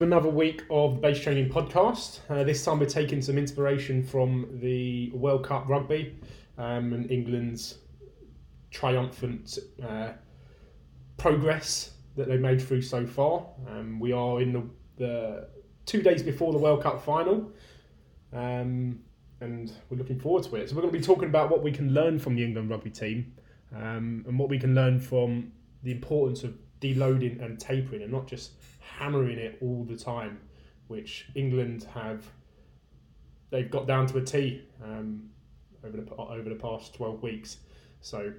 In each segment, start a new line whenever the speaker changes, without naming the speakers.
another week of the Base Training Podcast. Uh, this time we're taking some inspiration from the World Cup rugby um, and England's triumphant uh, progress that they've made through so far. Um, we are in the, the, two days before the World Cup final. Um, and we're looking forward to it. So we're going to be talking about what we can learn from the England rugby team um, and what we can learn from the importance of deloading and tapering and not just hammering it all the time, which England have they've got down to a T um, over the over the past twelve weeks. So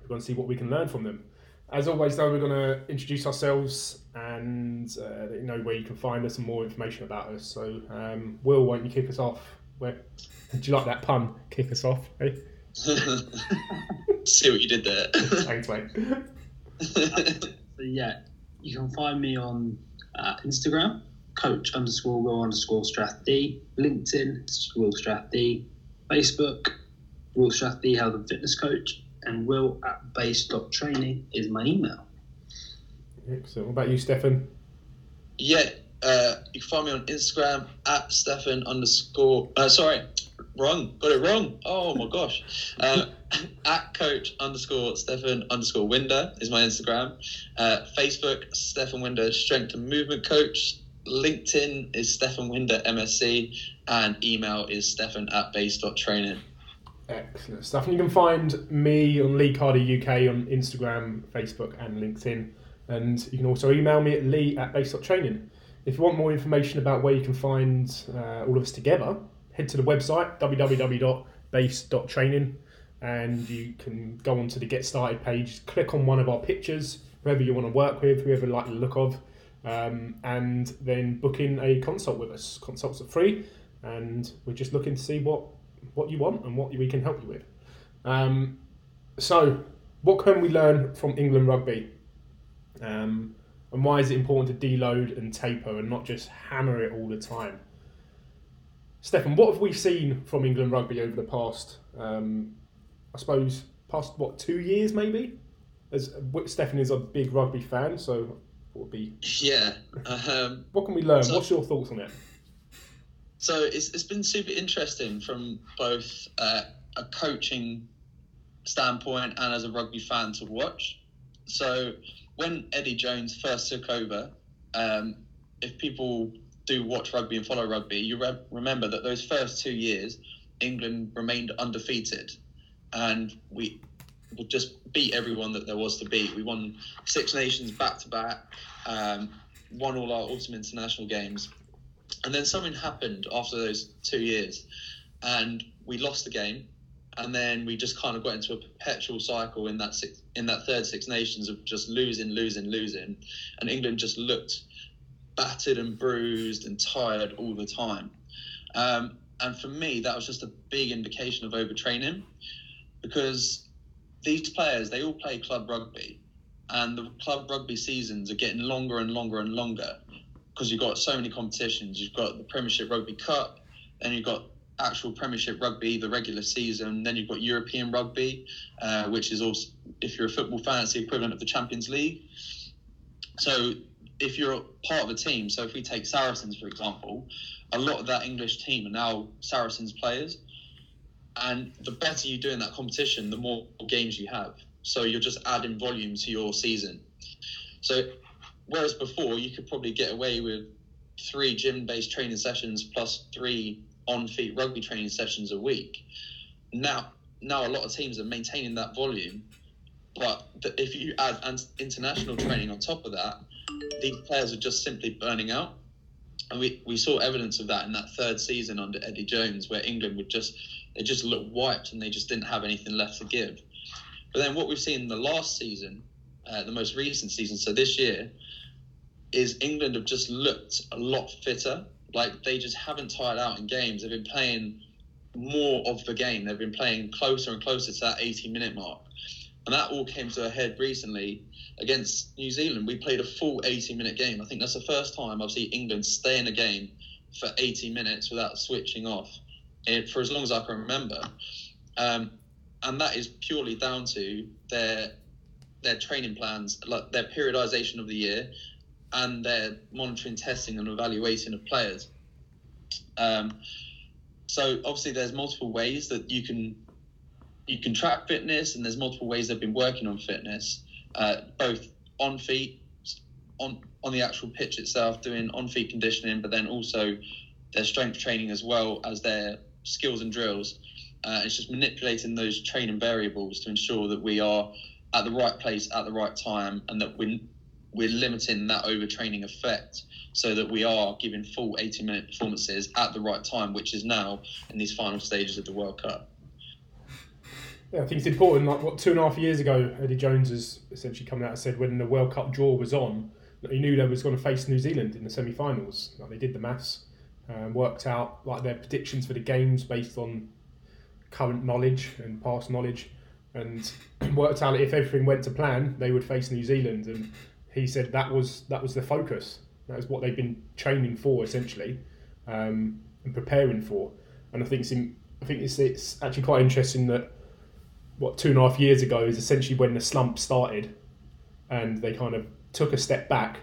we're going to see what we can learn from them. As always, though, we're going to introduce ourselves and uh, you know where you can find us and more information about us. So, um, Will, why don't you kick us off? Where do you like that pun? Kick us off, eh?
See what you did there.
Thanks, mate.
so yeah, you can find me on uh, Instagram, coach underscore will underscore strath D, LinkedIn, Will Strath D, Facebook, Will Strath D, health and fitness coach, and will at base.training is my email.
Excellent. What about you, Stefan?
Yeah, uh, you can find me on Instagram at Stefan underscore. Uh, sorry, wrong. Got it wrong. Oh my gosh. Uh, at coach underscore Stefan underscore Winder is my Instagram. Uh, Facebook Stefan Winder Strength and Movement Coach. LinkedIn is Stefan Winder MSc, and email is Stefan at base.training.
Excellent stuff. And you can find me on Lee Carter UK on Instagram, Facebook, and LinkedIn. And you can also email me at lee at base.training. If you want more information about where you can find uh, all of us together, head to the website www.base.training and you can go onto the get started page, click on one of our pictures, whoever you want to work with, whoever you like the look of, um, and then book in a consult with us. Consults are free, and we're just looking to see what what you want and what we can help you with. Um, so, what can we learn from England rugby? Um, and why is it important to deload and taper and not just hammer it all the time? Stefan, what have we seen from England rugby over the past, um, I suppose, past what two years maybe? As Stefan is a big rugby fan, so what would be?
Yeah. Um,
what can we learn? So, What's your thoughts on it?
So it's, it's been super interesting from both uh, a coaching standpoint and as a rugby fan to watch. So when Eddie Jones first took over, um, if people do watch rugby and follow rugby, you re- remember that those first two years, England remained undefeated, and we just beat everyone that there was to beat. We won Six Nations back to back, um, won all our autumn International games, and then something happened after those two years, and we lost the game, and then we just kind of got into a perpetual cycle in that six, in that third Six Nations of just losing, losing, losing, and England just looked battered and bruised and tired all the time. Um, and for me, that was just a big indication of overtraining because these players, they all play club rugby and the club rugby seasons are getting longer and longer and longer because you've got so many competitions. You've got the Premiership Rugby Cup, then you've got actual Premiership Rugby, the regular season, then you've got European Rugby, uh, which is also, if you're a football fan, it's the equivalent of the Champions League. So if you're part of a team, so if we take Saracens for example, a lot of that English team are now Saracens players, and the better you do in that competition, the more games you have. So you're just adding volume to your season. So whereas before you could probably get away with three gym-based training sessions plus three on-feet rugby training sessions a week. Now, now a lot of teams are maintaining that volume, but if you add international training on top of that, these players are just simply burning out. And we, we saw evidence of that in that third season under Eddie Jones, where England would just they just looked wiped and they just didn't have anything left to give. But then what we've seen in the last season, uh, the most recent season, so this year, is England have just looked a lot fitter. Like they just haven't tired out in games. They've been playing more of the game. They've been playing closer and closer to that 80 minute mark. And that all came to a head recently against New Zealand. We played a full 80 minute game. I think that's the first time I've seen England stay in a game for 80 minutes without switching off for as long as I can remember. Um, and that is purely down to their their training plans, like their periodization of the year, and they're monitoring, testing, and evaluating of players. Um, so obviously, there's multiple ways that you can you can track fitness, and there's multiple ways they've been working on fitness, uh, both on feet, on on the actual pitch itself, doing on feet conditioning, but then also their strength training as well as their skills and drills. Uh, it's just manipulating those training variables to ensure that we are at the right place at the right time, and that we're we're limiting that overtraining effect so that we are giving full 80 minute performances at the right time, which is now in these final stages of the World Cup.
Yeah, I think it's important. Like what two and a half years ago, Eddie Jones has essentially come out and said when the World Cup draw was on, that he knew they was going to face New Zealand in the semi-finals. Like they did the maths, um, worked out like their predictions for the games based on current knowledge and past knowledge, and worked out if everything went to plan, they would face New Zealand. And he said that was that was the focus. That was what they've been training for essentially, um, and preparing for. And I think it's in, I think it's it's actually quite interesting that what two and a half years ago is essentially when the slump started, and they kind of took a step back,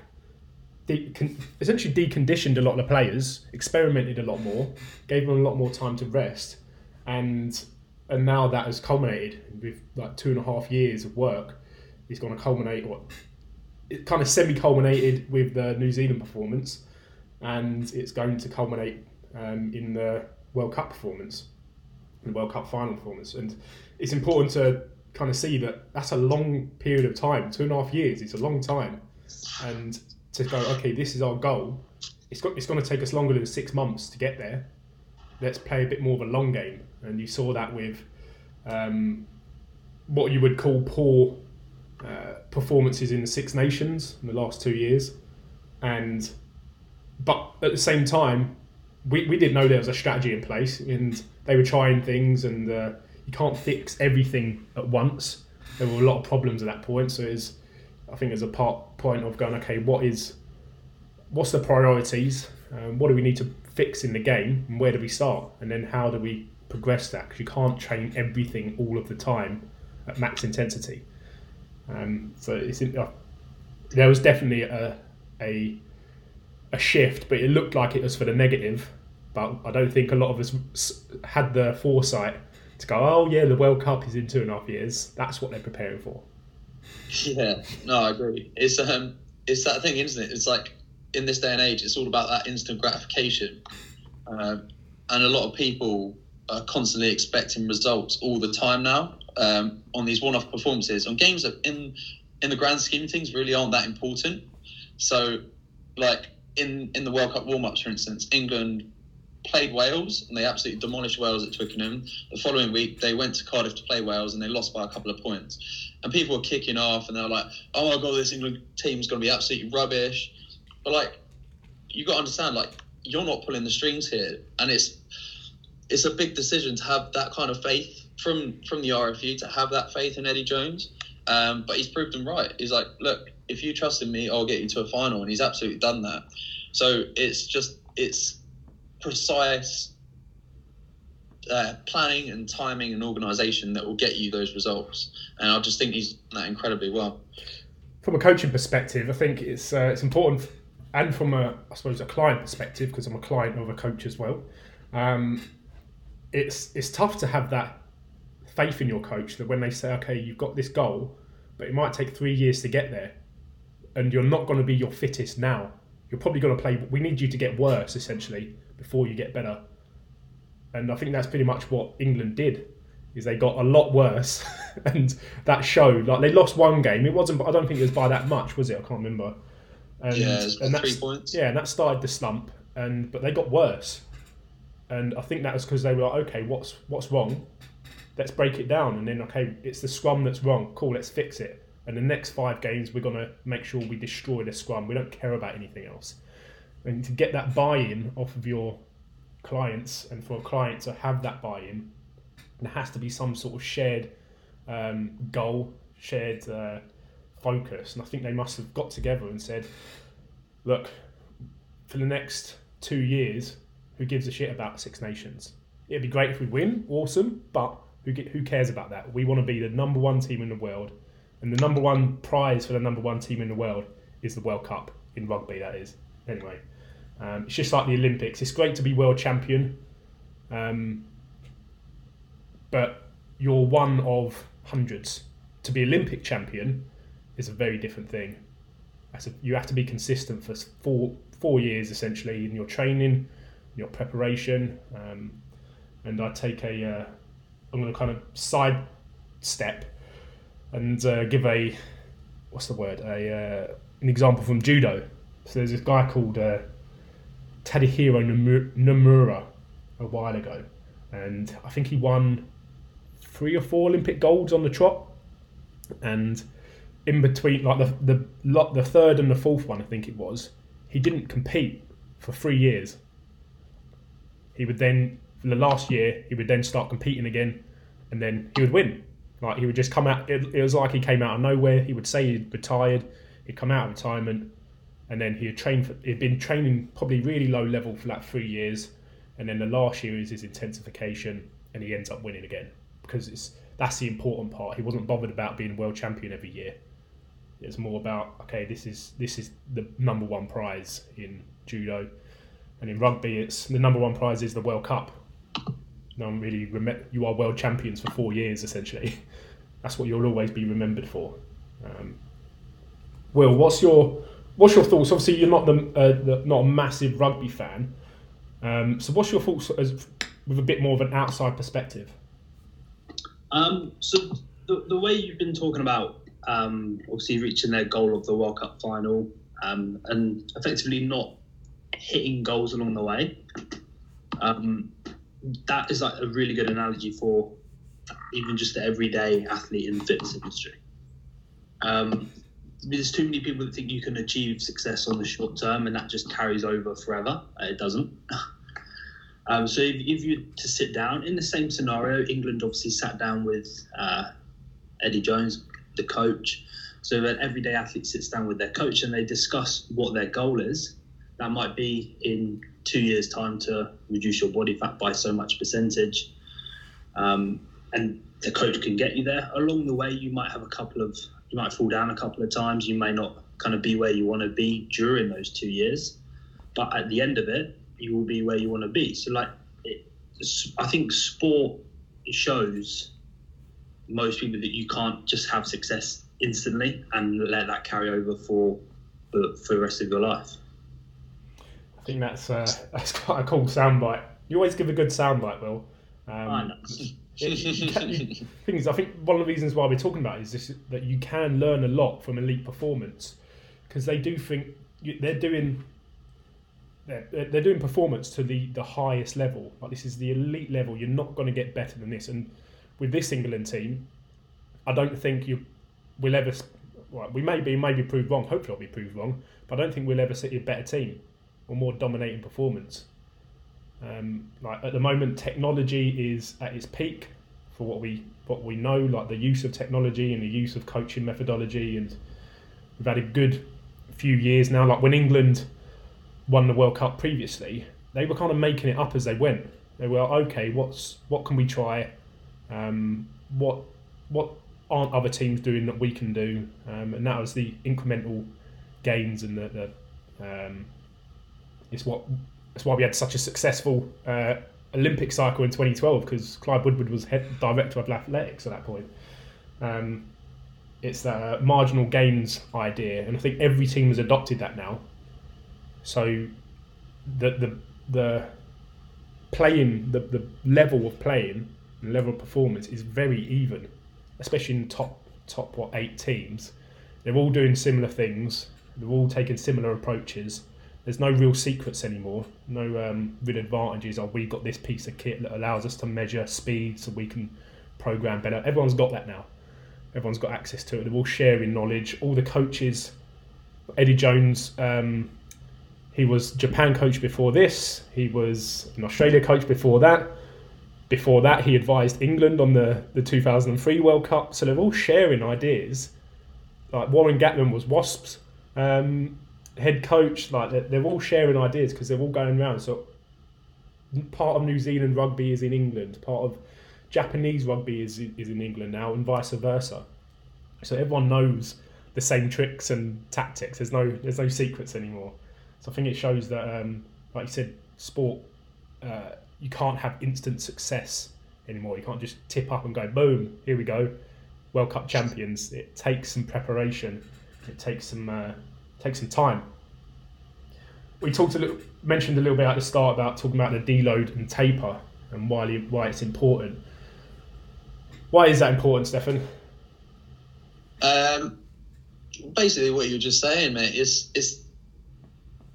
de- con- essentially deconditioned a lot of the players, experimented a lot more, gave them a lot more time to rest, and and now that has culminated with like two and a half years of work. Is going to culminate what it kind of semi-culminated with the New Zealand performance, and it's going to culminate um, in the World Cup performance, the World Cup final performance, and it's important to kind of see that that's a long period of time. Two and a half years It's a long time, and to go, okay, this is our goal. It's got it's going to take us longer than six months to get there. Let's play a bit more of a long game, and you saw that with um, what you would call poor uh, performances in the Six Nations in the last two years, and but at the same time, we, we didn't know there was a strategy in place, and they were trying things, and uh, you can't fix everything at once. There were a lot of problems at that point, so it's I think there's a part point of going, okay, what is what's the priorities? Um, what do we need to fix in the game, and where do we start? And then how do we progress that? Because you can't train everything all of the time at max intensity. Um, so it's uh, there was definitely a, a a shift, but it looked like it was for the negative. But I don't think a lot of us had the foresight to go, oh yeah, the World Cup is in two and a half years. That's what they're preparing for.
Yeah, no, I agree. It's um, it's that thing, isn't it? It's like in this day and age, it's all about that instant gratification, um, and a lot of people are constantly expecting results all the time now um, on these one-off performances on games that, in in the grand scheme of things, really aren't that important. So, like in in the World Cup warm-ups, for instance, England played Wales and they absolutely demolished Wales at Twickenham. The following week, they went to Cardiff to play Wales and they lost by a couple of points. And people were kicking off and they were like, "Oh my god, this England team's going to be absolutely rubbish." But like, you got to understand, like, you're not pulling the strings here, and it's it's a big decision to have that kind of faith from from the RFU to have that faith in Eddie Jones. Um, but he's proved them right. He's like, look, if you trust in me, I'll get you to a final, and he's absolutely done that. So it's just it's precise uh, planning and timing and organisation that will get you those results. And I just think he's done that incredibly well.
From a coaching perspective, I think it's uh, it's important, and from a I suppose a client perspective, because I'm a client of a coach as well. Um, it's it's tough to have that faith in your coach that when they say, okay, you've got this goal, but it might take three years to get there, and you're not going to be your fittest now. You're probably going to play. We need you to get worse essentially before you get better. And I think that's pretty much what England did. Is they got a lot worse, and that showed. Like they lost one game. It wasn't. I don't think it was by that much, was it? I can't remember.
And, yeah, and three points.
Yeah, and that started the slump. And but they got worse, and I think that was because they were like, okay, what's what's wrong? let's break it down and then okay it's the scrum that's wrong cool let's fix it and the next five games we're going to make sure we destroy the scrum we don't care about anything else and to get that buy-in off of your clients and for a client to have that buy-in there has to be some sort of shared um, goal shared uh, focus and i think they must have got together and said look for the next two years who gives a shit about six nations it'd be great if we win awesome but who get, who cares about that? We want to be the number one team in the world, and the number one prize for the number one team in the world is the World Cup. in rugby. That is anyway. Um, it's just like the Olympics. It's great to be world champion, um, but you're one of hundreds. To be Olympic champion is a very different thing. A, you have to be consistent for four four years essentially in your training, your preparation, um, and I take a. Uh, I'm going to kind of side step and uh, give a what's the word a uh, an example from judo. So there's this guy called uh, Tadahiro Nomura a while ago, and I think he won three or four Olympic golds on the trot, and in between, like the the the third and the fourth one, I think it was, he didn't compete for three years. He would then, for the last year, he would then start competing again, and then he would win. Like he would just come out. It, it was like he came out of nowhere. He would say he'd retired. He'd come out of retirement, and then he had trained. For, he'd been training probably really low level for like three years, and then the last year is his intensification, and he ends up winning again because it's that's the important part. He wasn't bothered about being world champion every year. It's more about okay, this is this is the number one prize in judo, and in rugby, it's the number one prize is the World Cup. No one really rem- you are world champions for four years essentially. That's what you'll always be remembered for. Um, Will, what's your what's your thoughts? Obviously, you're not the, uh, the not a massive rugby fan. Um, so, what's your thoughts as, with a bit more of an outside perspective?
Um, so, the, the way you've been talking about um, obviously reaching their goal of the World Cup final um, and effectively not hitting goals along the way, um, that is like a really good analogy for even just the everyday athlete in the fitness industry. Um, there's too many people that think you can achieve success on the short term and that just carries over forever. Uh, it doesn't. um, so if, if you to sit down in the same scenario, England obviously sat down with uh, Eddie Jones, the coach. So an everyday athlete sits down with their coach and they discuss what their goal is. That might be in two years' time to reduce your body fat by so much percentage. Um, and the coach can get you there. Along the way, you might have a couple of, you might fall down a couple of times. You may not kind of be where you want to be during those two years, but at the end of it, you will be where you want to be. So, like, it, I think sport shows most people that you can't just have success instantly and let that carry over for for, for the rest of your life.
I think that's uh, that's quite a cool soundbite. You always give a good soundbite, Will. Um,
I know.
things I think one of the reasons why we're talking about is this that you can learn a lot from elite performance because they do think they're doing they're, they're doing performance to the, the highest level. Like this is the elite level. You're not going to get better than this. And with this England team, I don't think you will ever. Well, we may be maybe proved wrong. Hopefully, I'll be proved wrong. But I don't think we'll ever see a better team or more dominating performance. Um, like at the moment, technology is at its peak for what we what we know, like the use of technology and the use of coaching methodology, and we've had a good few years now. Like when England won the World Cup previously, they were kind of making it up as they went. They were okay. What's what can we try? Um, what what aren't other teams doing that we can do? Um, and that was the incremental gains and the, the um, it's what that's why we had such a successful uh, Olympic cycle in 2012 because Clive Woodward was head director of athletics at that point. Um, it's the marginal gains idea, and I think every team has adopted that now. So the the the playing the, the level of playing and level of performance is very even, especially in top top what eight teams. They're all doing similar things. They're all taking similar approaches there's no real secrets anymore. No um, real advantages. Oh, we got this piece of kit that allows us to measure speed, so we can program better. Everyone's got that now. Everyone's got access to it. They're all sharing knowledge. All the coaches, Eddie Jones, um, he was Japan coach before this. He was an Australia coach before that. Before that, he advised England on the, the 2003 World Cup. So they're all sharing ideas. Like Warren Gatland was Wasps. Um, head coach, like they're, they're all sharing ideas because they're all going around. So part of New Zealand rugby is in England, part of Japanese rugby is is in England now, and vice versa. So everyone knows the same tricks and tactics. There's no there's no secrets anymore. So I think it shows that, um, like you said, sport uh, you can't have instant success anymore. You can't just tip up and go boom, here we go, World Cup champions. It takes some preparation. It takes some uh, takes some time. We talked a little, mentioned a little bit at the start about talking about the deload and taper and why why it's important. Why is that important, Stefan?
Um, basically, what you were just saying, mate, is is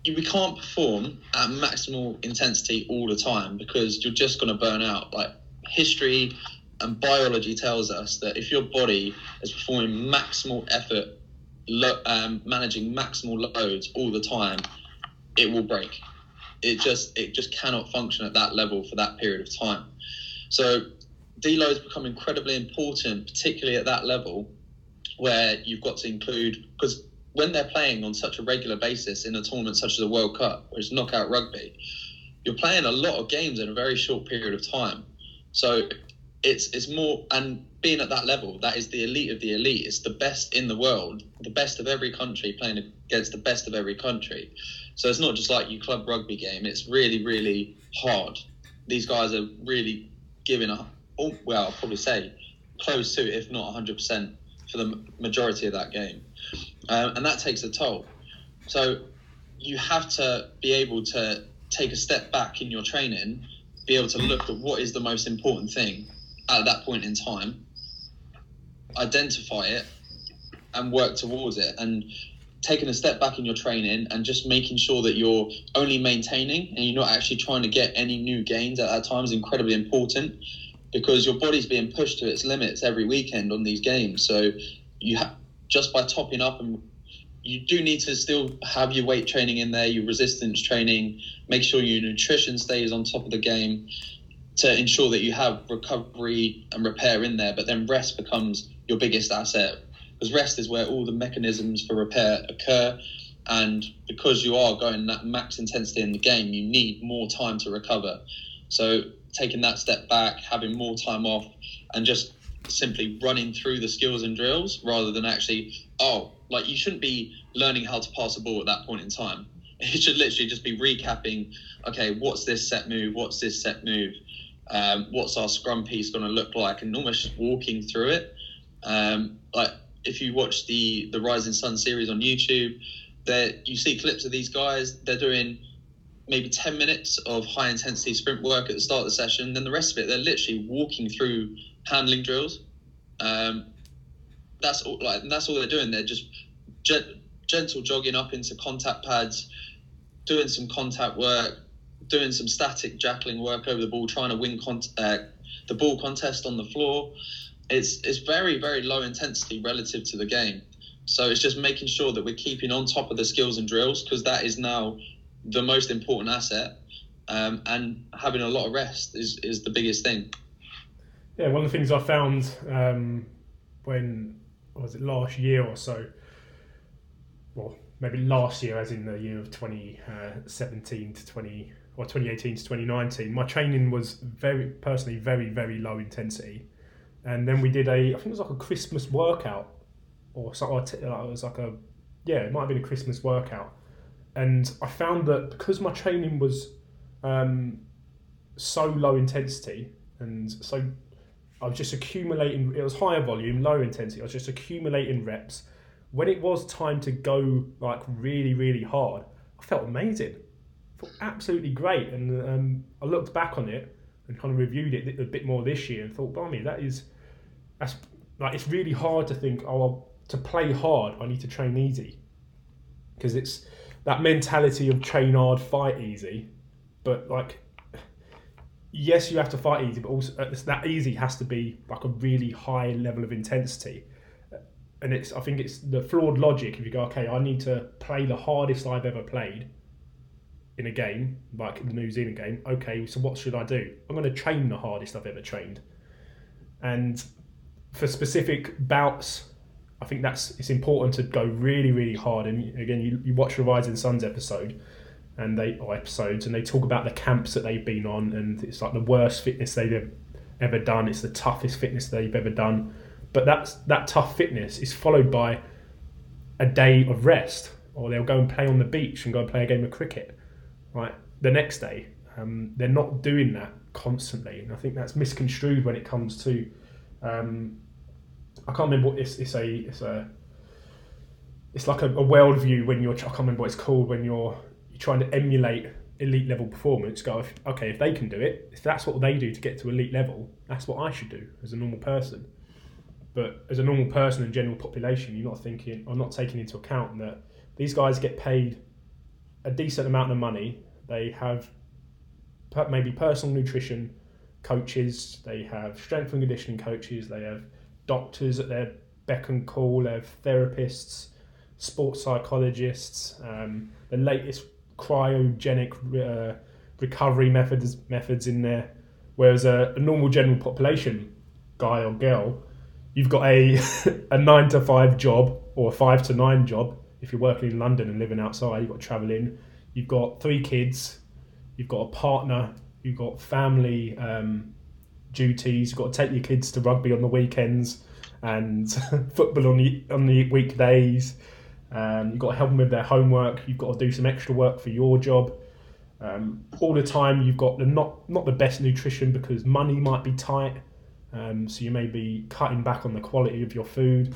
we can't perform at maximal intensity all the time because you're just going to burn out. Like history and biology tells us that if your body is performing maximal effort, lo- um, managing maximal loads all the time, it will break. It just it just cannot function at that level for that period of time. So deloads become incredibly important, particularly at that level where you've got to include because when they're playing on such a regular basis in a tournament such as a World Cup, which is knockout rugby, you're playing a lot of games in a very short period of time. So it's it's more and being at that level, that is the elite of the elite. It's the best in the world, the best of every country playing against the best of every country. So it's not just like your club rugby game. It's really really hard. These guys are really giving up. Oh, well, I'll probably say close to, if not 100%, for the majority of that game um, and that takes a toll. So you have to be able to take a step back in your training, be able to look at what is the most important thing at that point in time, identify it, and work towards it. And taking a step back in your training and just making sure that you're only maintaining and you're not actually trying to get any new gains at that time is incredibly important because your body's being pushed to its limits every weekend on these games. So you have just by topping up and you do need to still have your weight training in there, your resistance training, make sure your nutrition stays on top of the game to ensure that you have recovery and repair in there. But then rest becomes your biggest asset because rest is where all the mechanisms for repair occur. And because you are going that max intensity in the game, you need more time to recover. So taking that step back, having more time off, and just simply running through the skills and drills rather than actually, oh, like you shouldn't be learning how to pass a ball at that point in time. It should literally just be recapping, okay, what's this set move? What's this set move? Um, what's our scrum piece going to look like? And almost just walking through it. Um, like if you watch the the Rising Sun series on YouTube, there you see clips of these guys. They're doing maybe 10 minutes of high intensity sprint work at the start of the session. Then the rest of it, they're literally walking through handling drills. Um, that's all. Like that's all they're doing. They're just gentle jogging up into contact pads, doing some contact work, doing some static jackling work over the ball, trying to win con- uh, the ball contest on the floor. It's it's very very low intensity relative to the game. So it's just making sure that we're keeping on top of the skills and drills because that is now the most important asset. Um, and having a lot of rest is, is the biggest thing.
Yeah, one of the things I found um, when was it last year or so, well, maybe last year, as in the year of 2017 to 20 or 2018 to 2019, my training was very personally very very low intensity, and then we did a I think it was like a Christmas workout or something. It was like a yeah, it might have been a Christmas workout, and I found that because my training was um, so low intensity and so I was just accumulating. It was higher volume, low intensity. I was just accumulating reps. When it was time to go like really, really hard, I felt amazing. Absolutely great. And um, I looked back on it and kind of reviewed it a bit more this year and thought, "Blimey, that is that's like it's really hard to think. Oh, to play hard, I need to train easy because it's that mentality of train hard, fight easy. But like yes, you have to fight easy, but also uh, that easy has to be like a really high level of intensity. And it's, I think it's the flawed logic. If you go, okay, I need to play the hardest I've ever played in a game, like the New Zealand game. Okay, so what should I do? I'm going to train the hardest I've ever trained. And for specific bouts, I think that's it's important to go really, really hard. And again, you, you watch Rising Suns episode and they or episodes and they talk about the camps that they've been on and it's like the worst fitness they've ever done it's the toughest fitness they've ever done but that's that tough fitness is followed by a day of rest, or they'll go and play on the beach and go and play a game of cricket, right? The next day, um, they're not doing that constantly, and I think that's misconstrued when it comes to. Um, I can't remember what it's, it's a it's a it's like a, a worldview when you're I can't remember what it's called when you're you're trying to emulate elite level performance. Go if, okay if they can do it, if that's what they do to get to elite level, that's what I should do as a normal person. But as a normal person and general population, you're not thinking or not taking into account that these guys get paid a decent amount of money. They have maybe personal nutrition coaches, they have strength and conditioning coaches, they have doctors at their beck and call, they have therapists, sports psychologists, um, the latest cryogenic uh, recovery methods methods in there. Whereas a, a, normal general population guy or girl, you've got a a nine to five job or a five to nine job. If you're working in London and living outside, you've got to travel in. You've got three kids. You've got a partner. You've got family um, duties. You've got to take your kids to rugby on the weekends and football on the on the weekdays. Um, you've got to help them with their homework. You've got to do some extra work for your job. Um, all the time, you've got the not not the best nutrition because money might be tight. Um, so you may be cutting back on the quality of your food,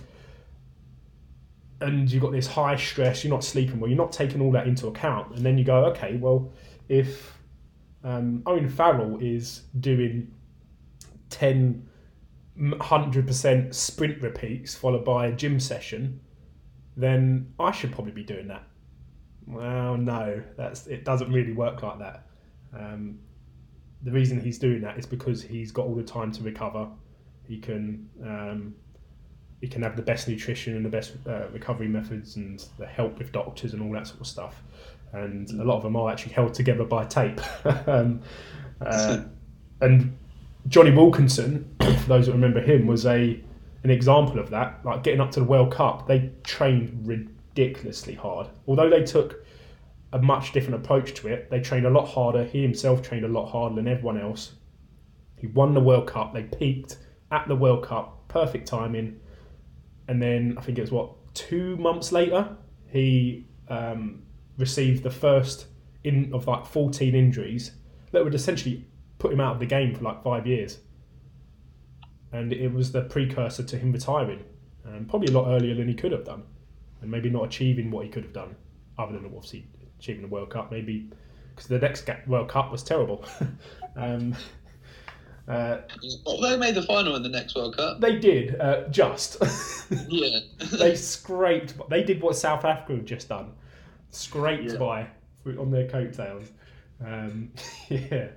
and you've got this high stress. You're not sleeping well. You're not taking all that into account, and then you go, okay, well, if um, Owen Farrell is doing 10 100% sprint repeats followed by a gym session then I should probably be doing that. Well, no, that's it. Doesn't really work like that. Um, the reason he's doing that is because he's got all the time to recover. He can um, he can have the best nutrition and the best uh, recovery methods and the help with doctors and all that sort of stuff. And a lot of them are actually held together by tape. um, uh, and Jonny Wilkinson, for those that remember him, was a an example of that. Like getting up to the World Cup, they trained ridiculously hard. Although they took a much different approach to it, they trained a lot harder. He himself trained a lot harder than everyone else. He won the World Cup. They peaked at the World Cup, perfect timing. And then I think it was what two months later, he um, received the first in of like 14 injuries that would essentially put him out of the game for like five years and it was the precursor to him retiring, and probably a lot earlier than he could have done, and maybe not achieving what he could have done, other than obviously achieving the World Cup, maybe because the next World Cup was terrible. um,
uh, well, they made the final in the next World Cup.
They did, uh, just.
yeah.
they scraped. They did what South Africa had just done, scraped yeah. by on their coattails. Um, yeah,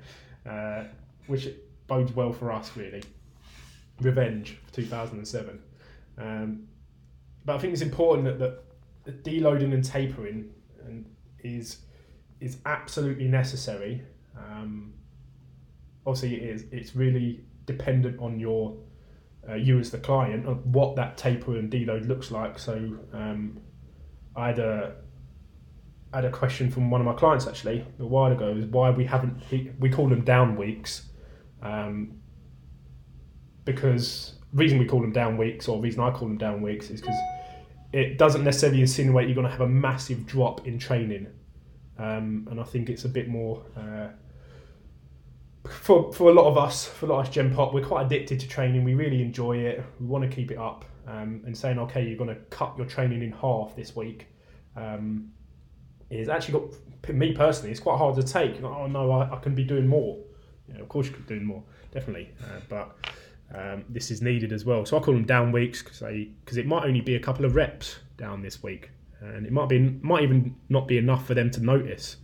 uh, which bodes well for us, really. Revenge 2007. Um, but I think it's important that, that deloading and tapering and is is absolutely necessary. Um, obviously, it is. It's really dependent on your uh, you as the client of what that taper and deload looks like. So um, I had a I had a question from one of my clients actually a while ago is why we haven't we call them down weeks. Um, because reason we call them down weeks or reason I call them down weeks is because it doesn't necessarily insinuate you're going to have a massive drop in training, um, and I think it's a bit more. Uh, for, for a lot of us, for a lot of us Gen Pop, we're quite addicted to training. We really enjoy it. We want to keep it up. Um, and saying, okay, you're going to cut your training in half this week, um, is actually got me personally. It's quite hard to take. Oh no, I, I can be doing more. Yeah, of course you could be doing more, definitely. Uh, but um, this is needed as well. So I call them down weeks because because it might only be a couple of reps down this week, and it might be might even not be enough for them to notice.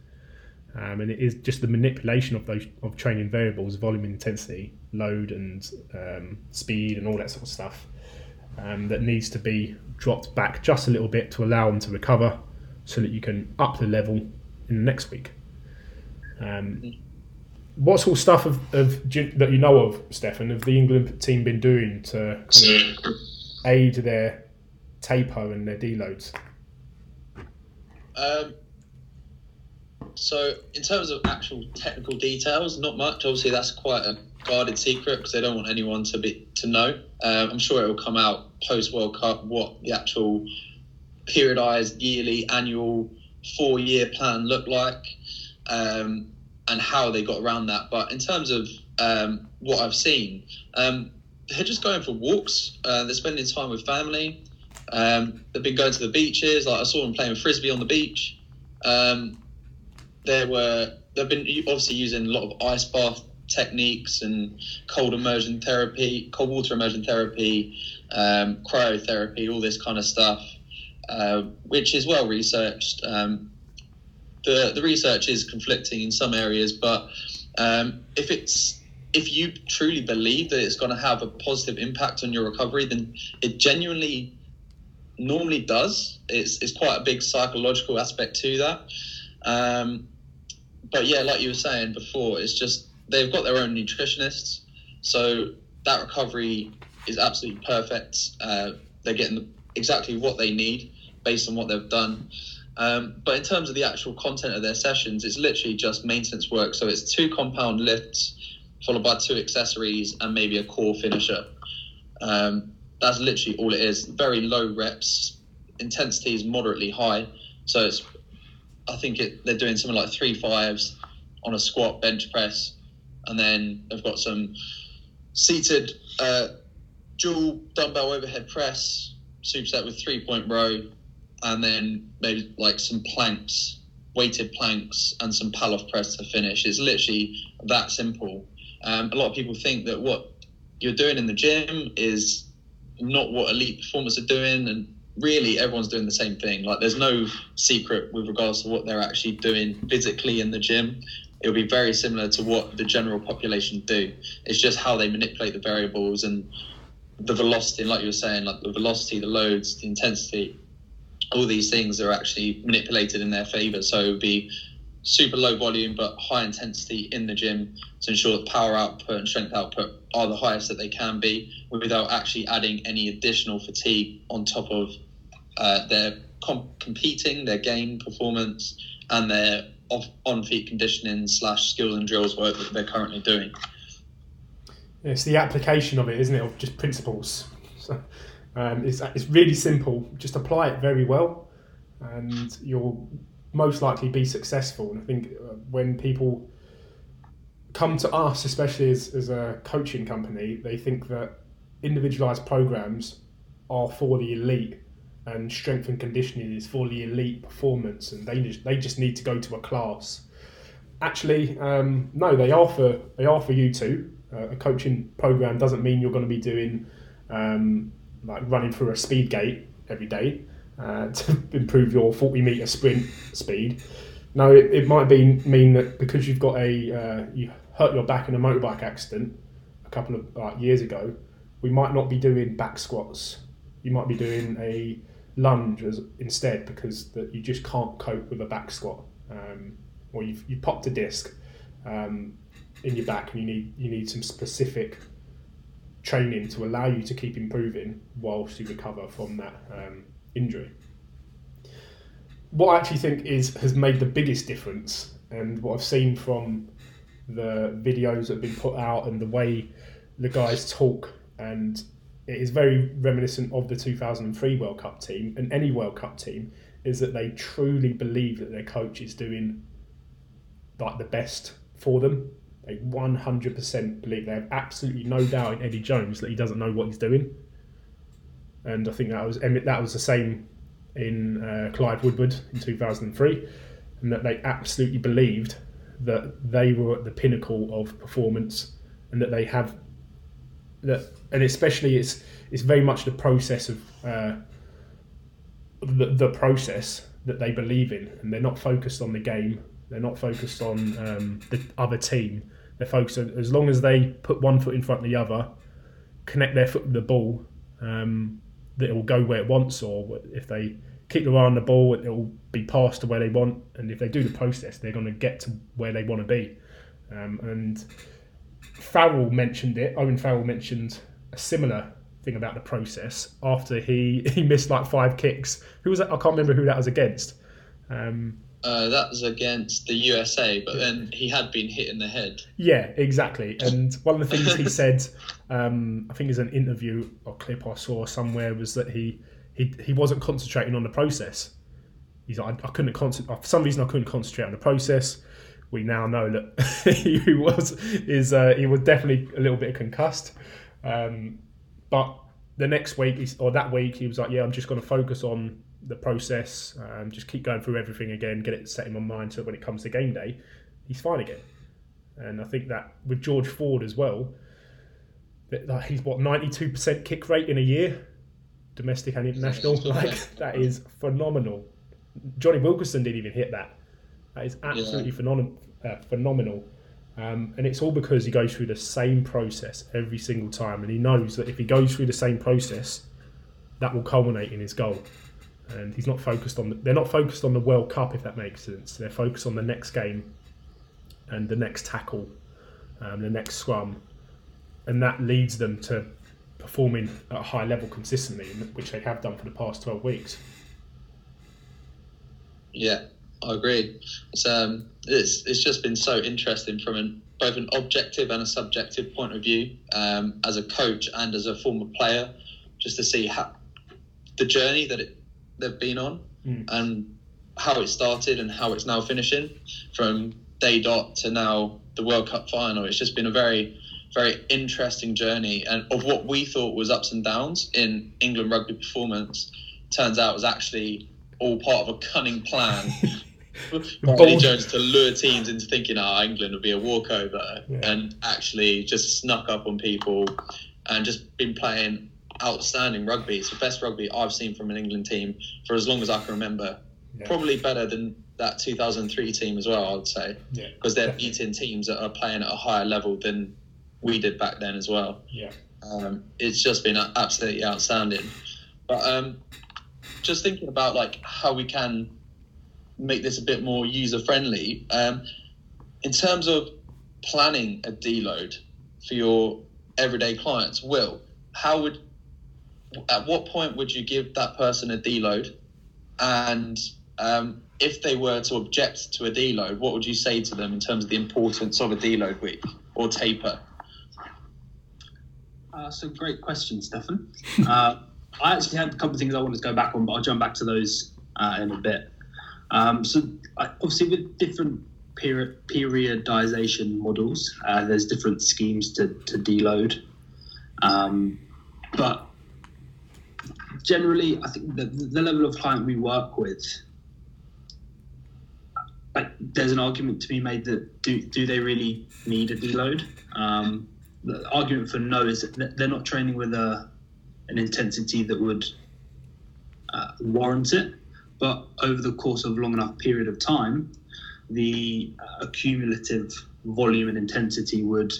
Um, and it is just the manipulation of those of training variables, volume, intensity, load, and um, speed, and all that sort of stuff um, that needs to be dropped back just a little bit to allow them to recover, so that you can up the level in the next week. Um, what sort of stuff of, of that you know of, Stefan, have the England team been doing to kind of aid their taper and their deloads?
Um, so, in terms of actual technical details, not much. Obviously, that's quite a guarded secret because they don't want anyone to be to know. Um, I'm sure it will come out post World Cup what the actual periodized, yearly, annual, four year plan look like, um, and how they got around that. But in terms of um, what I've seen, um, they're just going for walks. Uh, they're spending time with family. Um, they've been going to the beaches. Like I saw them playing frisbee on the beach. Um, there were they've been obviously using a lot of ice bath techniques and cold immersion therapy, cold water immersion therapy, um, cryotherapy, all this kind of stuff, uh, which is well researched. Um, the the research is conflicting in some areas, but um, if it's if you truly believe that it's going to have a positive impact on your recovery, then it genuinely normally does. It's, it's quite a big psychological aspect to that. Um, but yeah, like you were saying before, it's just they've got their own nutritionists, so that recovery is absolutely perfect. Uh, they're getting exactly what they need based on what they've done. Um, but in terms of the actual content of their sessions, it's literally just maintenance work. So it's two compound lifts followed by two accessories and maybe a core finisher. Um, that's literally all it is. Very low reps. Intensity is moderately high. So it's, I think it, they're doing something like three fives on a squat bench press, and then they've got some seated uh, dual dumbbell overhead press, superset with three point row, and then maybe like some planks, weighted planks, and some Pallof press to finish. It's literally that simple. Um, a lot of people think that what you're doing in the gym is not what elite performers are doing, and really everyone's doing the same thing. Like there's no secret with regards to what they're actually doing physically in the gym. It'll be very similar to what the general population do. It's just how they manipulate the variables and the velocity, like you were saying, like the velocity, the loads, the intensity, all these things are actually manipulated in their favor. So it would be super low volume but high intensity in the gym to ensure that power output and strength output are the highest that they can be without actually adding any additional fatigue on top of uh, their comp- competing, their game performance, and their off- on-feet conditioning slash skills and drills work that they're currently doing.
It's the application of it, isn't it, of just principles. So, um, it's, it's really simple. Just apply it very well, and you'll most likely be successful. And I think uh, when people come to us, especially as, as a coaching company, they think that individualized programs are for the elite and strength and conditioning is for the elite performance and they just they just need to go to a class. Actually um, no they are for they are for you too uh, a coaching program doesn't mean you're going to be doing um, like running through a speed gate every day uh, to improve your 40 meter sprint speed. No it, it might be mean that because you've got a uh, you hurt your back in a motorbike accident a couple of years ago we might not be doing back squats. You might be doing a lunge as, instead because that you just can't cope with a back squat um, or you've, you popped a disc um, in your back and you need you need some specific training to allow you to keep improving whilst you recover from that um, injury. What I actually think is has made the biggest difference, and what I've seen from the videos that have been put out and the way the guys talk, and it is very reminiscent of the 2003 World Cup team and any World Cup team, is that they truly believe that their coach is doing like the best for them. They 100% believe they have absolutely no doubt in Eddie Jones that he doesn't know what he's doing. And I think that was that was the same in uh, Clive Woodward in 2003, and that they absolutely believed that they were at the pinnacle of performance, and that they have that, and especially it's it's very much the process of uh, the the process that they believe in, and they're not focused on the game. They're not focused on um, the other team. They're focused on, as long as they put one foot in front of the other, connect their foot with the ball, um, that it will go where it wants, or if they keep their eye on the ball, it will be passed to where they want. And if they do the process, they're going to get to where they want to be. Um, and Farrell mentioned it. Owen Farrell mentioned a similar thing about the process after he, he missed like five kicks. Who was that? I can't remember who that was against. Um,
uh, that was against the USA, but then he had been hit in the head.
Yeah, exactly. And one of the things he said, um, I think, is an interview or clip I saw somewhere, was that he he he wasn't concentrating on the process. He's like, I, I couldn't concentrate for some reason. I couldn't concentrate on the process. We now know that he was is uh, he was definitely a little bit concussed. Um, but the next week or that week he was like, yeah, I'm just going to focus on the process, um, just keep going through everything again, get it set in my mind so when it comes to game day, he's fine again. And I think that with George Ford as well, that, that he's what 92% kick rate in a year, domestic and international. Like that is phenomenal. Jonny Wilkinson didn't even hit that. That is absolutely yeah. phenomenal. Uh, phenomenal. Um, and it's all because he goes through the same process every single time, and he knows that if he goes through the same process, that will culminate in his goal. And he's not focused on. The, they're not focused on the World Cup, if that makes sense. They're focused on the next game, and the next tackle, um, the next scrum, and that leads them to performing at a high level consistently, which they have done for the past twelve weeks.
Yeah, I agree. It's um, it's it's just been so interesting from an both an objective and a subjective point of view um, as a coach and as a former player, just to see how the journey that it, they've been on mm. and how it started and how it's now finishing from day dot to now the World Cup final. It's just been a very very interesting journey and of what we thought was ups and downs in England rugby performance turns out was actually all part of a cunning plan by Jones to lure teams into thinking, "Ah, oh, England will be a walkover," yeah. and actually just snuck up on people and just been playing outstanding rugby. It's the best rugby I've seen from an England team for as long as I can remember. Yeah. Probably better than that 2003 team as well, I would say, because yeah, they're beating teams that are playing at a higher level than we did back then as well.
Yeah,
um, it's just been absolutely outstanding. But um, just thinking about like how we can make this a bit more user friendly. Um, in terms of planning a deload for your everyday clients, Will, how would at what point would you give that person a deload? And um, if they were to object to a deload, what would you say to them in terms of the importance of a deload week or taper?
Uh, a great question, Stefan. uh, I actually had a couple of things I wanted to go back on, but I'll jump back to those uh, in a bit. Um, so, obviously, with different period, periodization models, uh, there's different schemes to, to deload. Um, but generally, I think the, the level of client we work with, like, there's an argument to be made that do, do they really need a deload? Um, the argument for no is that they're not training with a an intensity that would uh, warrant it. But over the course of a long enough period of time, the uh, accumulative volume and intensity would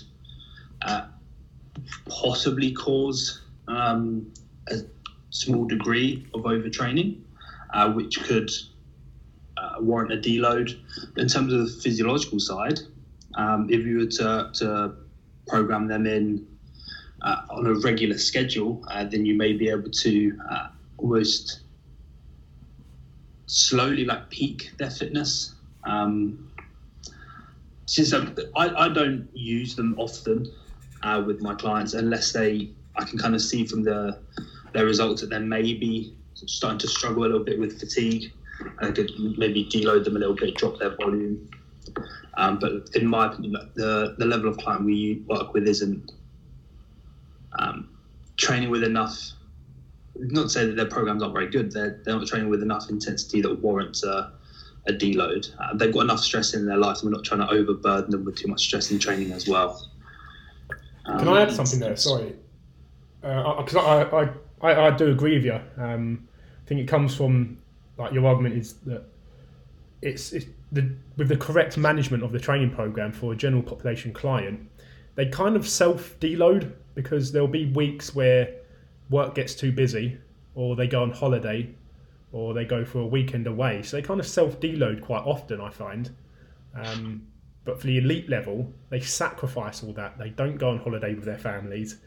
uh, possibly cause um, a small degree of overtraining, uh, which could uh, warrant a deload. In terms of the physiological side, um, if you were to, to program them in uh, on a regular schedule, uh, then you may be able to almost slowly like peak their fitness. Um, since I, I don't use them often uh, with my clients unless they I can kind of see from the their results that they're maybe starting to struggle a little bit with fatigue. I could maybe deload them a little bit, drop their volume. Um, but in my opinion, the the level of client we work with isn't um, training with enough. Not to say that their programs aren't very good. They're they're not training with enough intensity that warrants a, a deload. Uh, they've got enough stress in their life, and we're not trying to overburden them with too much stress in training as well.
Um, Can I add something there? Sorry, because uh, I, I, I, I do agree with you. Um, I think it comes from like your argument is that it's, it's the with the correct management of the training program for a general population client, they kind of self deload because there'll be weeks where work gets too busy or they go on holiday or they go for a weekend away. So they kind of self deload quite often, I find. Um, but for the elite level, they sacrifice all that. They don't go on holiday with their families.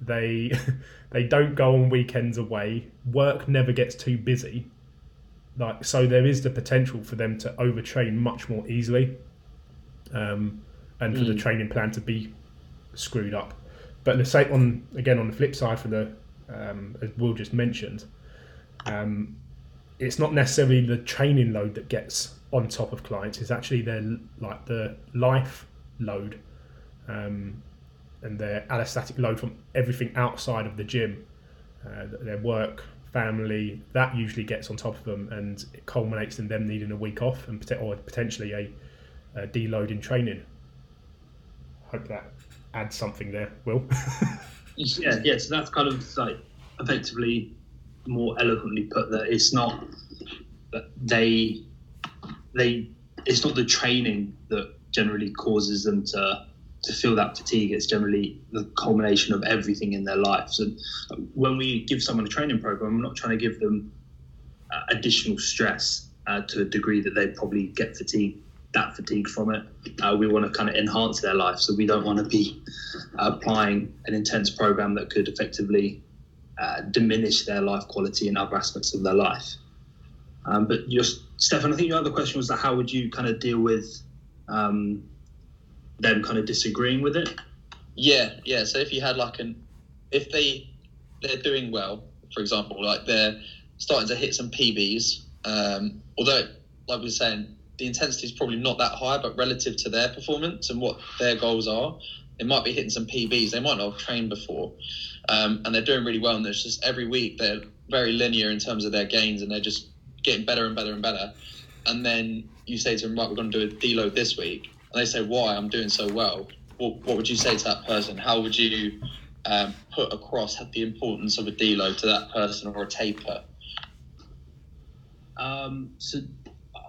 They they don't go on weekends away. Work never gets too busy. Like so, there is the potential for them to overtrain much more easily, um, and for mm. the training plan to be screwed up. But the same on again on the flip side for the um, as Will just mentioned, um, it's not necessarily the training load that gets on top of clients. It's actually their like the life load um, and their allostatic load from everything outside of the gym, uh, their work, family. That usually gets on top of them, and it culminates in them needing a week off and or potentially a, a deload in training. Hope that adds something there, Will.
yeah, yeah. So that's kind of like effectively more eloquently put that it's not that they they it's not the training that generally causes them to to feel that fatigue. It's generally the culmination of everything in their lives. And when we give someone a training program, we're not trying to give them uh, additional stress uh, to a degree that they probably get fatigue that fatigue from it. Uh, we want to kind of enhance their life, so we don't want to be applying an intense program that could effectively uh, diminish their life quality in other aspects of their life. Um, but just Stefan, I think your other question was that how would you kind of deal with um, them kind of disagreeing with it?
Yeah, yeah. So if you had like an, if they they're doing well, for example, like they're starting to hit some PBs, um, although like we were saying, the intensity is probably not that high, but relative to their performance and what their goals are, they might be hitting some PBs. They might not have trained before, um, and they're doing really well. And there's just every week they're very linear in terms of their gains, and they're just getting better and better and better. And then you say to them, right, we're going to do a deload this week, and they say, why? I'm doing so well. What, what would you say to that person? How would you um, put across the importance of a deload to that person or a taper?
Um, so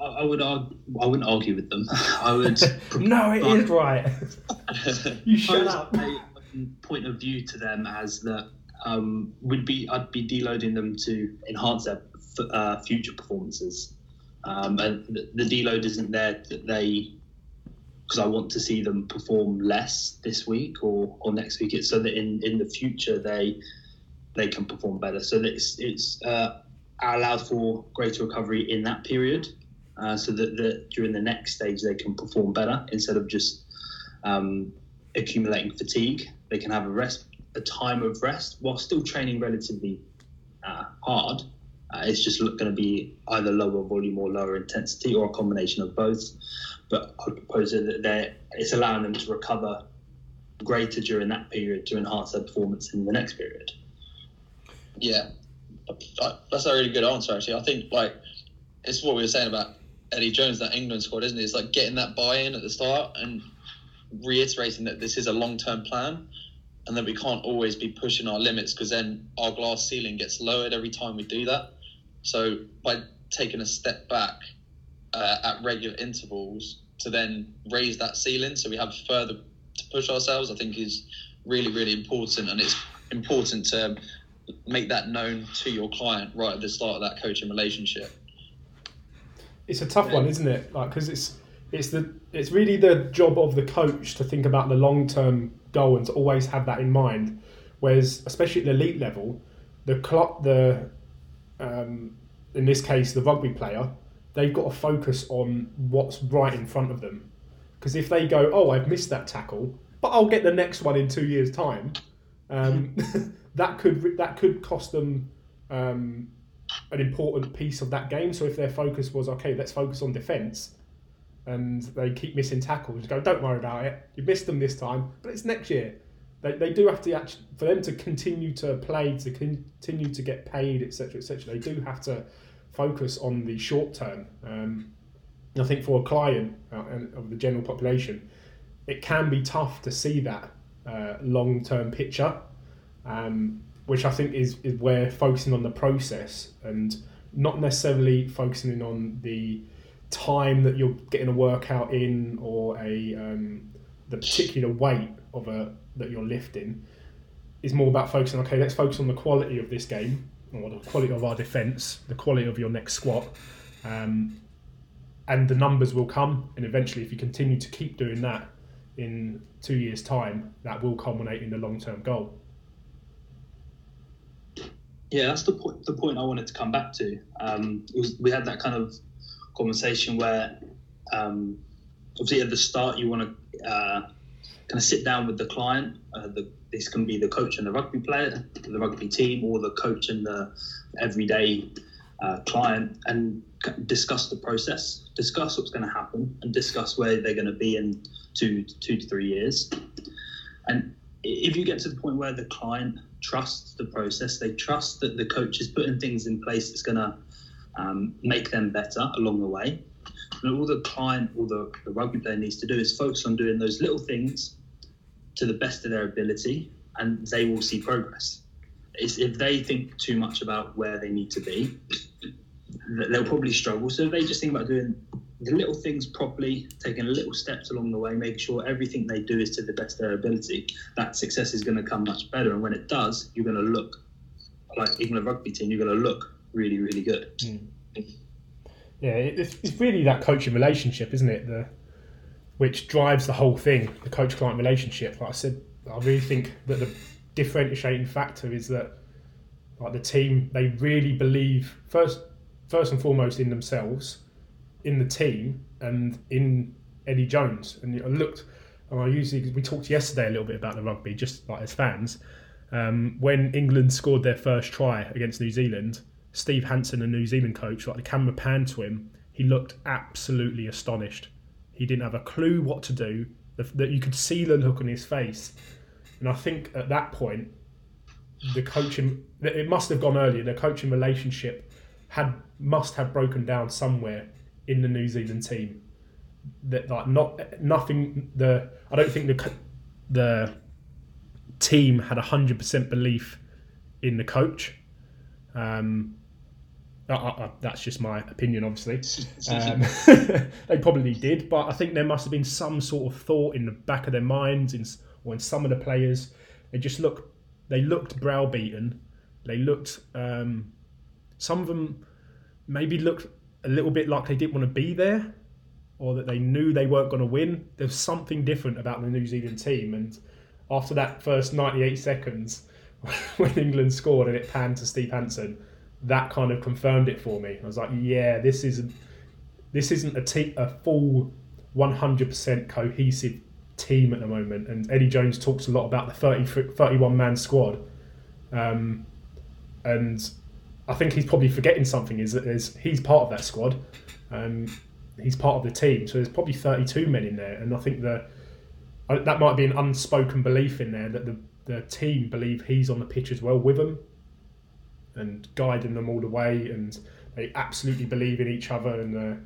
I would argue, I wouldn't argue with them. I would.
no, it is right. you shut up. A
point of view to them as that um, would be I'd be deloading them to enhance their uh, future performances, um, and the, the deload isn't there that they because I want to see them perform less this week or, or next week. It's so that in, in the future they they can perform better. So that it's it's uh, allows for greater recovery in that period uh, so that, that during the next stage they can perform better instead of just um, accumulating fatigue. They can have a rest, a time of rest while still training relatively uh, hard. Uh, it's just going to be either lower volume or lower intensity or a combination of both. But I propose that it's allowing them to recover greater during that period to enhance their performance in the next period.
Yeah, that's a really good answer. Actually, I think like it's what we were saying about Eddie Jones, that England squad, isn't it? It's like getting that buy-in at the start and reiterating that this is a long-term plan, and that we can't always be pushing our limits because then our glass ceiling gets lowered every time we do that. So by taking a step back uh, at regular intervals to then raise that ceiling, so we have further to push ourselves, I think is really really important, and it's important to make that known to your client right at the start of that coaching relationship
it's a tough one, isn't it? Like because it's it's the it's really the job of the coach to think about the long term goal and to always have that in mind. Whereas, especially at the elite level, the club, the um, in this case the rugby player, they've got to focus on what's right in front of them. Because if they go, oh, I've missed that tackle, but I'll get the next one in two years' time, um, that could that could cost them um, an important piece of that game. So if their focus was okay, let's focus on defence, and they keep missing tackles, go don't worry about it. You missed them this time, but it's next year. They, they do have to actually for them to continue to play, to continue to get paid, etc., etc. They do have to focus on the short term. Um, I think for a client uh, of the general population, it can be tough to see that uh, long term picture. Um, which I think is, is where focusing on the process and not necessarily focusing on the time that you're getting a workout in or a um, the particular weight of a that you're lifting is more about focusing. Okay, let's focus on the quality of this game or the quality of our defense, the quality of your next squat, um, and the numbers will come. And eventually, if you continue to keep doing that in two years' time, that will culminate in the long term goal.
Yeah, that's the point. The point I wanted to come back to. Um, was, we had that kind of conversation where, um, obviously, at the start you want to uh, kind of sit down with the client. Uh, the, this can be the coach and the rugby player, the rugby team, or the coach and the everyday uh, client, and discuss the process, discuss what's going to happen, and discuss where they're going to be in two two to three years. And if you get to the point where the client trusts the process, they trust that the coach is putting things in place that's going to um, make them better along the way. And all the client or the, the rugby player needs to do is focus on doing those little things to the best of their ability, and they will see progress. It's, if they think too much about where they need to be, they'll probably struggle. So if they just think about doing the little things properly, taking little steps along the way, making sure everything they do is to the best of their ability, that success is going to come much better. And when it does, you're going to look like even a rugby team, you're going to look really, really good. Mm.
Yeah, it's, it's really that coaching relationship, isn't it? The which drives the whole thing, the coach-client relationship. Like I said, I really think that the differentiating factor is that like the team, they really believe first, first and foremost in themselves, in the team, and in Eddie Jones. And I looked, and I usually we talked yesterday a little bit about the rugby, just like as fans. Um, when England scored their first try against New Zealand, Steve Hansen, the New Zealand coach, like the camera panned to him, he looked absolutely astonished. He didn't have a clue what to do. That you could see the look on his face, and I think at that point, the coaching it must have gone earlier. The coaching relationship had must have broken down somewhere in the New Zealand team. That like not nothing. The I don't think the the team had hundred percent belief in the coach. Um, uh, uh, that's just my opinion, obviously. Um, they probably did, but I think there must have been some sort of thought in the back of their minds, in, or in some of the players. They just look, they looked browbeaten. They looked, um, some of them maybe looked a little bit like they didn't want to be there, or that they knew they weren't going to win. There's something different about the New Zealand team, and after that first 98 seconds, when England scored and it panned to Steve Hansen that kind of confirmed it for me. I was like, yeah, this isn't this isn't a, te- a full 100% cohesive team at the moment. And Eddie Jones talks a lot about the 30, 31 man squad. Um, and I think he's probably forgetting something is that he's part of that squad. Um, he's part of the team. So there's probably 32 men in there. And I think the, that might be an unspoken belief in there that the, the team believe he's on the pitch as well with them and guiding them all the way, and they absolutely believe in each other. And uh,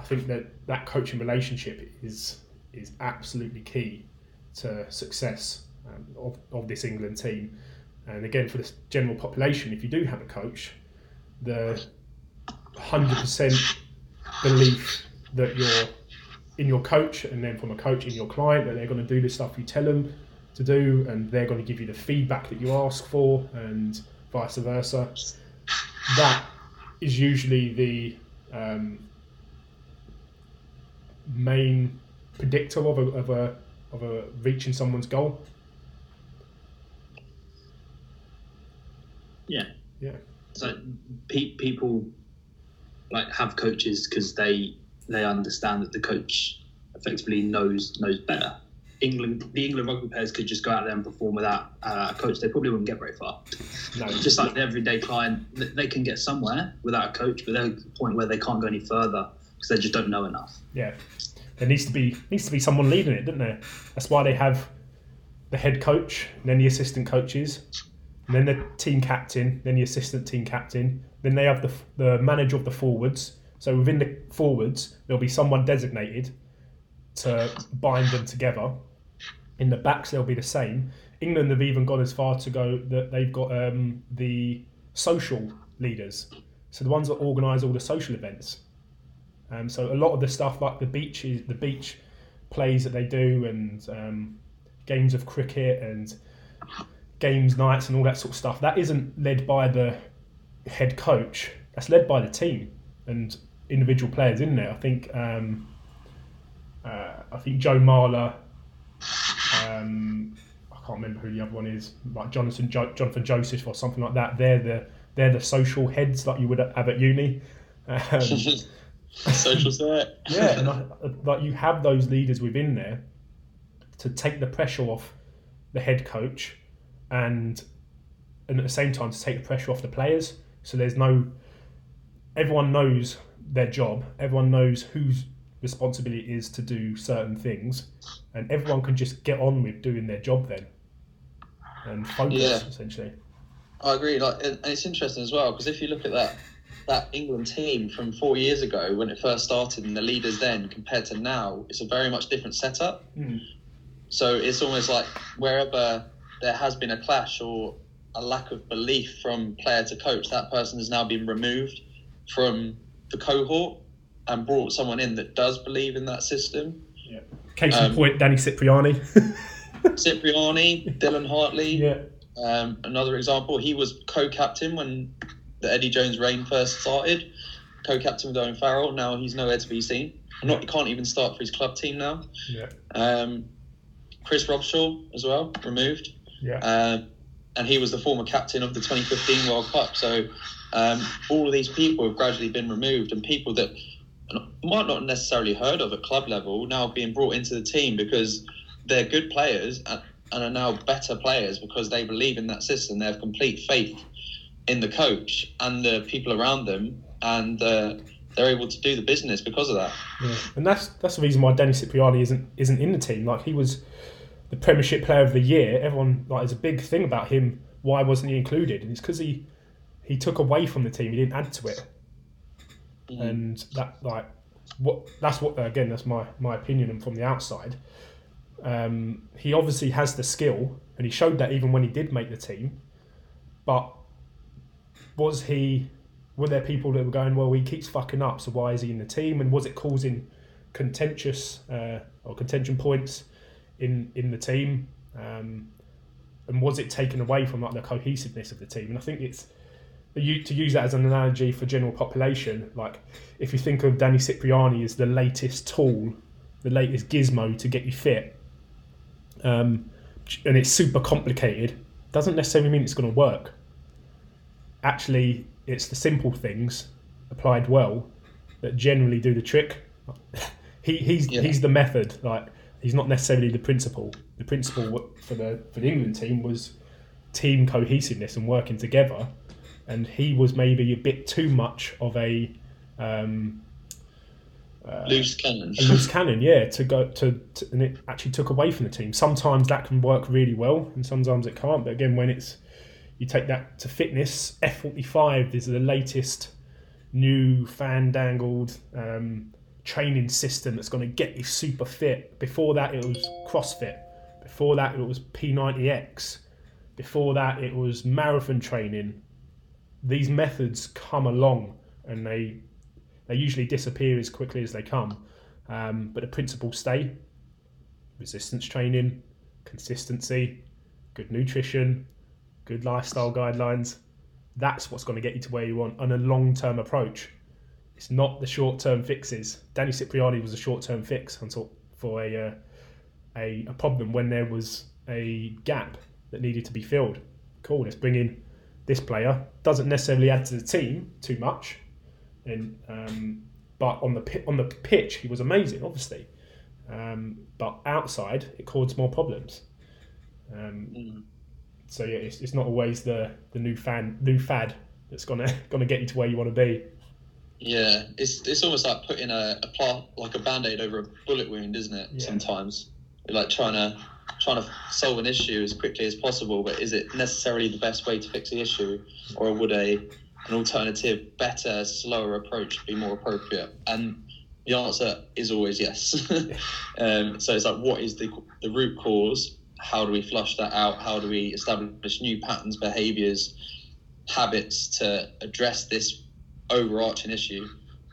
I think that that coaching relationship is is absolutely key to success um, of, of this England team. And again, for the general population, if you do have a coach, the hundred percent belief that you're in your coach, and then from a coach in your client, that they're going to do the stuff you tell them to do, and they're going to give you the feedback that you ask for, and vice versa. That is usually the um, main predictor of a, of a of a reaching someone's goal.
Yeah.
Yeah.
So pe- people like have coaches because they they understand that the coach effectively knows knows better. England, the England rugby players could just go out there and perform without uh, a coach, they probably wouldn't get very far. No. Just like the everyday client, they can get somewhere without a coach, but they're at the point where they can't go any further because they just don't know enough.
Yeah, there needs to be needs to be someone leading it, doesn't there? That's why they have the head coach, and then the assistant coaches, then the team captain, then the assistant team captain, then they have the the manager of the forwards. So within the forwards, there'll be someone designated to bind them together in the backs, they'll be the same. England have even gone as far to go that they've got um, the social leaders, so the ones that organise all the social events. Um, so a lot of the stuff like the beaches, the beach plays that they do, and um, games of cricket and games nights and all that sort of stuff. That isn't led by the head coach. That's led by the team and individual players in there. I think um, uh, I think Joe Marler um, I can't remember who the other one is, like Jonathan jo- Jonathan Joseph or something like that. They're the they're the social heads like you would have at uni.
Um, social set.
yeah, and I, like you have those leaders within there to take the pressure off the head coach and and at the same time to take the pressure off the players. So there's no everyone knows their job, everyone knows whose responsibility it is to do certain things, and everyone can just get on with doing their job then and focus
Yeah.
essentially.
I agree. Like, and it's interesting as well because if you look at that that England team from four years ago when it first started and the leaders then compared to now, it's a very much different setup.
Mm.
So it's almost like wherever there has been a clash or a lack of belief from player to coach, that person has now been removed from the cohort and brought someone in that does believe in that system.
Case in
Um,
point, Danny Cipriani.
Cipriani, Dylan Hartley,
yeah,
Um, another example, he was co-captain when the Eddie Jones reign first started. Co-captain with Owen Farrell. Now he's nowhere to be seen. Not he can't even start for his club team now.
yeah,
Um, Chris Robshaw as well removed,
yeah.
um, and he was the former captain of the 2015 World Cup. So um, all of these people have gradually been removed, and people that might not necessarily heard of at club level now being brought into the team because they're good players and, and are now better players because they believe in that system. They have complete faith in the coach and the people around them, and uh, they're able to do the business because of that.
Yeah, and that's that's the reason why Danny Cipriani isn't isn't in the team. Like he was the Premiership Player of the Year. Everyone like there's a big thing about him. Why wasn't he included? And it's because he he took away from the team. He didn't add to it,
Mhm.
and that like what that's what again that's my my opinion and from the outside. Um, he obviously has the skill, and he showed that even when he did make the team. But was he? Were there people that were going, well, he keeps fucking up, so why is he in the team? And was it causing contentious uh, or contention points in in the team? Um, and was it taken away from like the cohesiveness of the team? And I think it's you to use that as an analogy for general population. Like if you think of Danny Cipriani as the latest tool, the latest gizmo to get you fit, um, and it's super complicated, doesn't necessarily mean it's going to work. Actually, it's the simple things applied well that generally do the trick. he, he's
Yeah.
he's the method. Like he's not necessarily the principle. The principle for the for the England team was team cohesiveness and working together. And he was maybe a bit too much of a um, uh,
Loose cannon.
loose cannon, yeah, to go to, to, and it actually took away from the team. Sometimes that can work really well, and sometimes it can't. But again, when it's you take that to fitness, F forty five is the latest new fandangled um, training system that's going to get you super fit. Before that, it was CrossFit. Before that, it was P ninety X. Before that, it was marathon training. These methods come along, and they they usually disappear as quickly as they come. Um, but the principles stay resistance training, consistency, good nutrition, good lifestyle guidelines. That's what's going to get you to where you want on a long term approach. It's not the short term fixes. Danny Cipriani was a short term fix until for a, uh, a a problem when there was a gap that needed to be filled. Cool, let's bring in this player. Doesn't necessarily add to the team too much, and um, but on the on the pitch he was amazing, obviously. Um, but outside it caused more problems. Um,
Mm.
so yeah, it's, it's not always the, the new fan new fad that's gonna gonna get you to where you want to be.
Yeah, it's it's almost like putting a, a pla- like a band aid over a bullet wound, isn't it?
Yeah.
Sometimes, like trying to trying to solve an issue as quickly as possible, but is it necessarily the best way to fix the issue, or would a an alternative, better, slower approach be more appropriate? And the answer is always yes. um, so it's like, what is the the root cause? How do we flush that out? How do we establish new patterns, behaviors, habits to address this overarching issue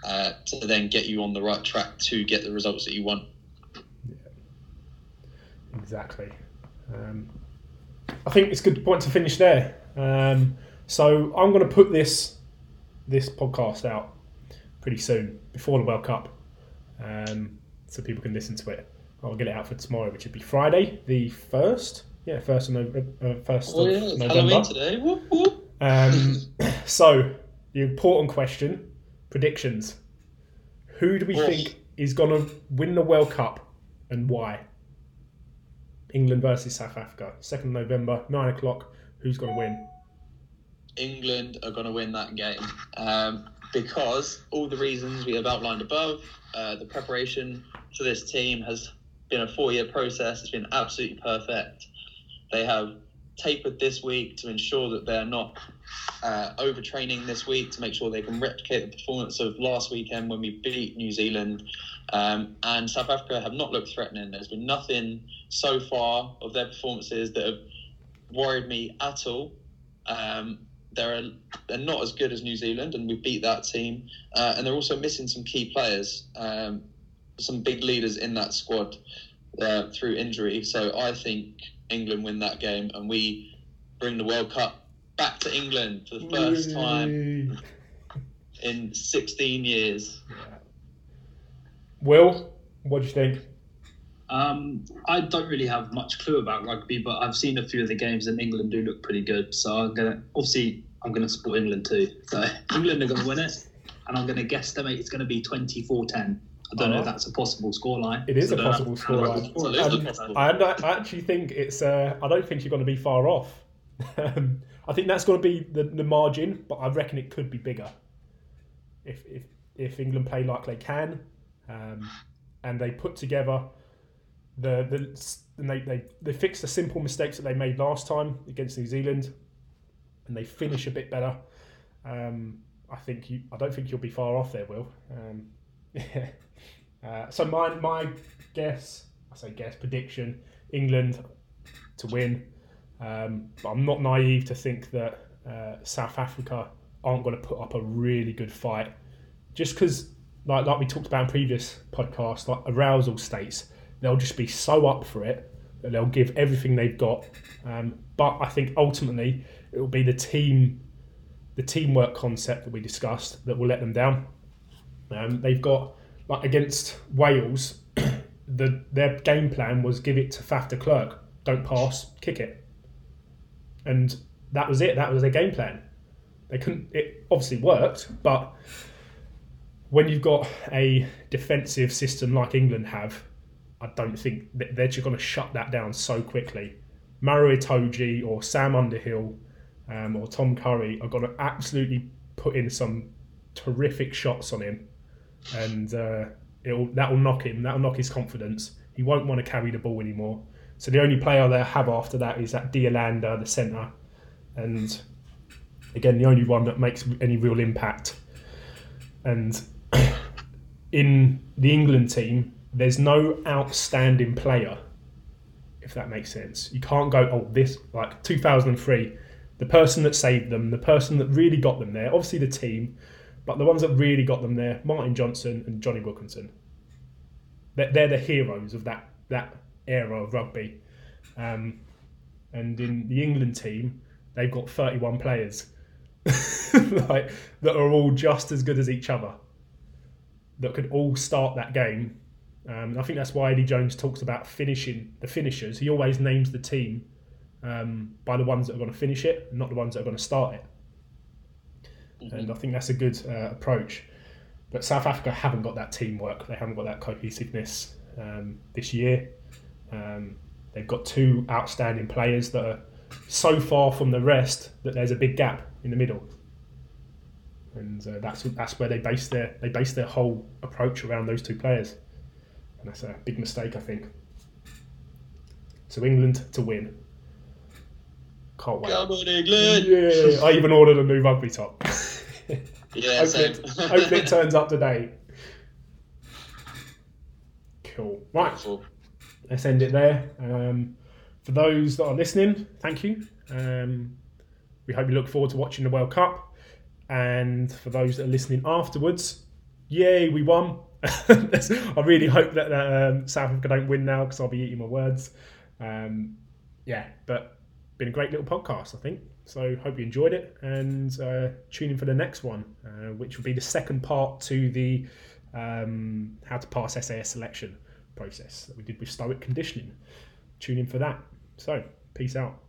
uh, to then get you on the right track to get the results that you want.
Exactly. Um, I think it's a good point to finish there. Um, so I'm going to put this this podcast out pretty soon before the World Cup, um, so people can listen to it. I'll get it out for tomorrow, which would be Friday, the first. Yeah, first of November. Uh, first
Oh yeah, it's
November.
Halloween today. Whoop, whoop.
Um, so, the important question predictions. Who do we
Oof.
think is going to win the World Cup and why? England versus South Africa, second November, nine o'clock. Who's going to win?
England are going to win that game um, because all the reasons we have outlined above, uh, the preparation for this team has been a four-year process. It's been absolutely perfect. They have tapered this week to ensure that they're not uh, overtraining this week to make sure they can replicate the performance of last weekend when we beat New Zealand. Um, and South Africa have not looked threatening. There's been nothing so far of their performances that have worried me at all. Um, they're they're not as good as New Zealand, and we beat that team. Uh, and they're also missing some key players, um, some big leaders in that squad uh, through injury. So I think England win that game, and we bring the World Cup back to England for the first time in 16 years.
Will, what do you think?
Um, I don't really have much clue about rugby, but I've seen a few of the games, and England do look pretty good. So I'm gonna obviously I'm gonna support England too. So England are gonna win it, and I'm gonna guesstimate it's gonna be 24-10. I don't know if that's a possible scoreline.
It is a possible
know how rugby
scoreline.
score is.
Absolutely possible.
I, I actually think it's. Uh, I don't think you're going to be far off. Um, I think that's going to be the, the margin, but I reckon it could be bigger. If if if England play like they can, um, and they put together the the and they, they they fix the simple mistakes that they made last time against New Zealand, and they finish a bit better. Um, I think you. I don't think you'll be far off there, Will. Um, yeah. Uh, so my my guess, I say guess prediction, England to win. Um, but I'm not naive to think that uh, South Africa aren't going to put up a really good fight, just because like like we talked about in previous podcasts, like arousal states, they'll just be so up for it that they'll give everything they've got. Um, but I think ultimately it will be the team, the teamwork concept that we discussed that will let them down. Um, they've got like against Wales, the their game plan was give it to Faf de Klerk, don't pass, kick it, and that was it. That was their game plan. They couldn't. It obviously worked, but when you've got a defensive system like England have, I don't think they're just going to shut that down so quickly. Maro Itoje or Sam Underhill um, or Tom Curry are going to absolutely put in some terrific shots on him, and uh, it'll that will knock him. That will knock his confidence. He won't want to carry the ball anymore. So the only player they have after that is that de Allende, the centre, and again the only one that makes any real impact. And in the England team, there's no outstanding player, if that makes sense. You can't go, oh, this, like 2003, the person that saved them, the person that really got them there, obviously the team, but the ones that really got them there, Martin Johnson and Jonny Wilkinson. They're, they're the heroes of that, that era of rugby. Um, and in the England team, they've got 31 players like that are all just as good as each other that could all start that game. Um, I think that's why Eddie Jones talks about finishing the finishers. He always names the team um, by the ones that are going to finish it, not the ones that are going to start it. And I think that's a good uh, approach. But South Africa haven't got that teamwork. They haven't got that cohesiveness um, this year. Um, they've got two outstanding players that are so far from the rest that there's a big gap in the middle. And uh, that's that's where they base their they base their whole approach around those two players, and that's a big mistake, I think. So England to win. Can't wait.
Come on, England!
Yeah, I even ordered a new rugby top.
Yeah,
Hopefully
same.
it, hopefully it turns up today. Cool. Right,
Beautiful.
let's end it there. Um, for those that are listening, thank you. Um, we hope you look forward to watching the World Cup. And for those that are listening afterwards, yay, we won. I really hope that um, South Africa don't win now because I'll be eating my words. Um, yeah, but been a great little podcast, I think. So hope you enjoyed it and uh, tune in for the next one, uh, which will be the second part to the um, how to pass SAS selection process that we did with Stoic conditioning. Tune in for that. So peace out.